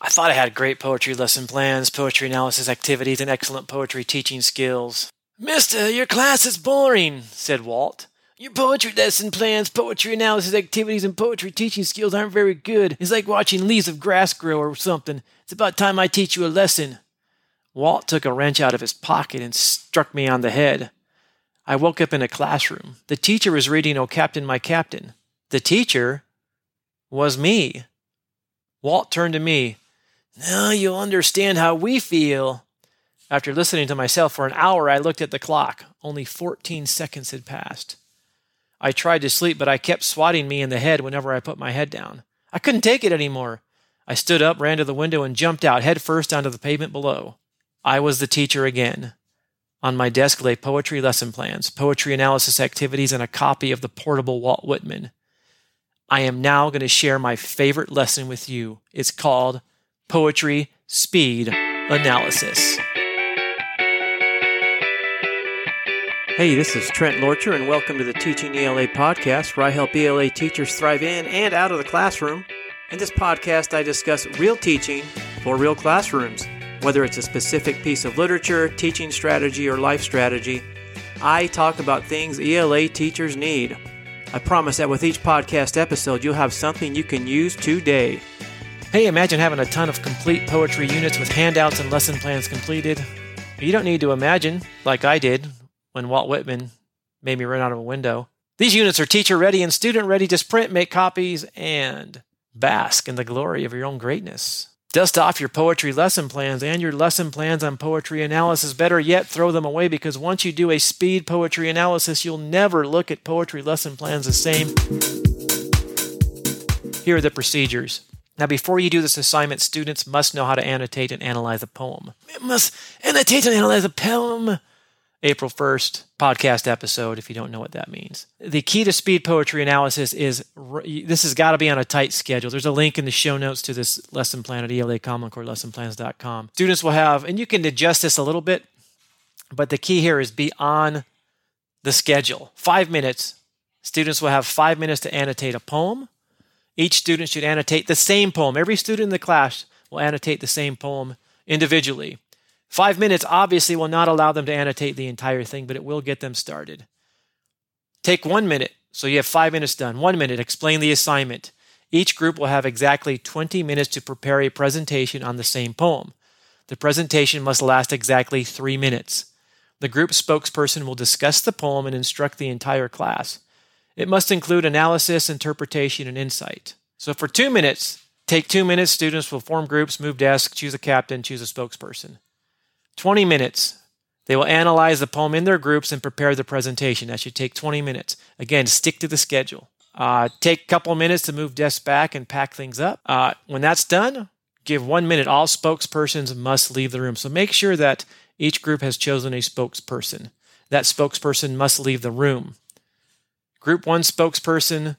I thought I had great poetry lesson plans, poetry analysis activities, and excellent poetry teaching skills. Mister, your class is boring, said Walt. Your poetry lesson plans, poetry analysis activities, and poetry teaching skills aren't very good. It's like watching leaves of grass grow or something. It's about time I teach you a lesson. Walt took a wrench out of his pocket and struck me on the head. I woke up in a classroom. The teacher was reading Oh Captain, My Captain. The teacher was me. Walt turned to me. Now you'll understand how we feel. After listening to myself for an hour, I looked at the clock. Only 14 seconds had passed. I tried to sleep, but I kept swatting me in the head whenever I put my head down. I couldn't take it anymore. I stood up, ran to the window, and jumped out head first onto the pavement below. I was the teacher again. On my desk lay poetry lesson plans, poetry analysis activities, and a copy of the portable Walt Whitman. I am now going to share my favorite lesson with you. It's called Poetry Speed Analysis. Hey, this is Trent Lorcher, and welcome to the Teaching ELA podcast, where I help ELA teachers thrive in and out of the classroom. In this podcast, I discuss real teaching for real classrooms. Whether it's a specific piece of literature, teaching strategy, or life strategy, I talk about things ELA teachers need. I promise that with each podcast episode, you'll have something you can use today. Hey, imagine having a ton of complete poetry units with handouts and lesson plans completed. You don't need to imagine, like I did when Walt Whitman made me run out of a window. These units are teacher ready and student ready. Just print, make copies, and bask in the glory of your own greatness. Dust off your poetry lesson plans and your lesson plans on poetry analysis. Better yet, throw them away because once you do a speed poetry analysis, you'll never look at poetry lesson plans the same. Here are the procedures. Now, before you do this assignment, students must know how to annotate and analyze a poem. It must annotate and analyze a poem. April 1st podcast episode if you don't know what that means. The key to speed poetry analysis is this has got to be on a tight schedule. There's a link in the show notes to this lesson plan at ELA Common Core lessonplans.com. Students will have, and you can adjust this a little bit, but the key here is be on the schedule. Five minutes. Students will have five minutes to annotate a poem. Each student should annotate the same poem. Every student in the class will annotate the same poem individually. Five minutes obviously will not allow them to annotate the entire thing, but it will get them started. Take one minute. So you have five minutes done. One minute, explain the assignment. Each group will have exactly 20 minutes to prepare a presentation on the same poem. The presentation must last exactly three minutes. The group spokesperson will discuss the poem and instruct the entire class. It must include analysis, interpretation, and insight. So for two minutes, take two minutes, students will form groups, move desks, choose a captain, choose a spokesperson. 20 minutes. They will analyze the poem in their groups and prepare the presentation. That should take 20 minutes. Again, stick to the schedule. Uh, take a couple minutes to move desks back and pack things up. Uh, when that's done, give one minute. All spokespersons must leave the room. So make sure that each group has chosen a spokesperson. That spokesperson must leave the room. Group one spokesperson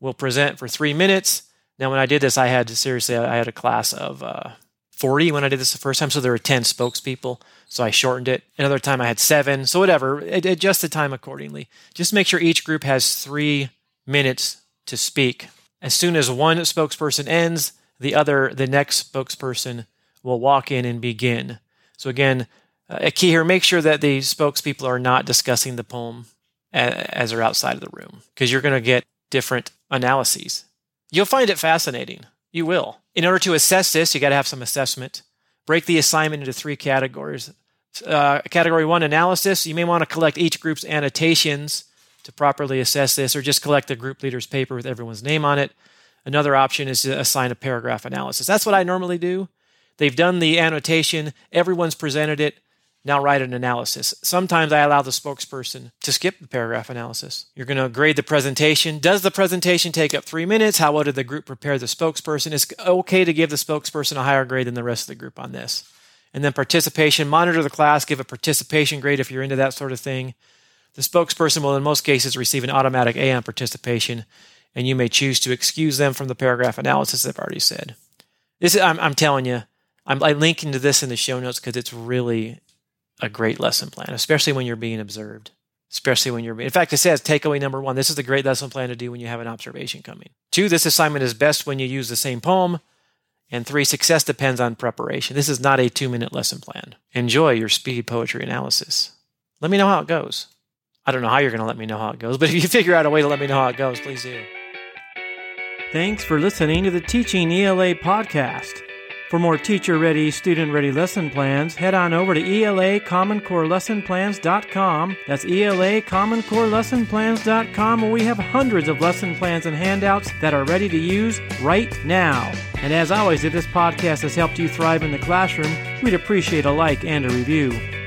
will present for three minutes. Now, when I did this, I had seriously, I had a class of uh, 40 when I did this the first time, so there were 10 spokespeople. So I shortened it. Another time I had seven. So whatever, adjust the time accordingly. Just make sure each group has three minutes to speak. As soon as one spokesperson ends, the other, the next spokesperson will walk in and begin. So again, uh, a key here: make sure that the spokespeople are not discussing the poem as they're outside of the room, because you're going to get different analyses. You'll find it fascinating. You will. In order to assess this, you got to have some assessment. Break the assignment into three categories. Uh, category one analysis, you may want to collect each group's annotations to properly assess this, or just collect the group leader's paper with everyone's name on it. Another option is to assign a paragraph analysis. That's what I normally do. They've done the annotation, everyone's presented it. Now write an analysis. Sometimes I allow the spokesperson to skip the paragraph analysis. You're going to grade the presentation. Does the presentation take up three minutes? How well did the group prepare the spokesperson? It's okay to give the spokesperson a higher grade than the rest of the group on this. And then participation, monitor the class, give a participation grade if you're into that sort of thing. The spokesperson will, in most cases, receive an automatic A on participation, and you may choose to excuse them from the paragraph analysis I've already said. This, I'm, I'm telling you, I'm, I'm linking to this in the show notes because it's really a great lesson plan, especially when you're being observed. Especially when you're in fact, it says takeaway number one this is a great lesson plan to do when you have an observation coming. Two, this assignment is best when you use the same poem. And three, success depends on preparation. This is not a two minute lesson plan. Enjoy your speed poetry analysis. Let me know how it goes. I don't know how you're going to let me know how it goes, but if you figure out a way to let me know how it goes, please do. Thanks for listening to the Teaching ELA podcast. For more teacher ready, student ready lesson plans, head on over to ELA Common Core Lesson Plans.com. That's ELA Common Core Lesson Plans.com, where we have hundreds of lesson plans and handouts that are ready to use right now. And as always, if this podcast has helped you thrive in the classroom, we'd appreciate a like and a review.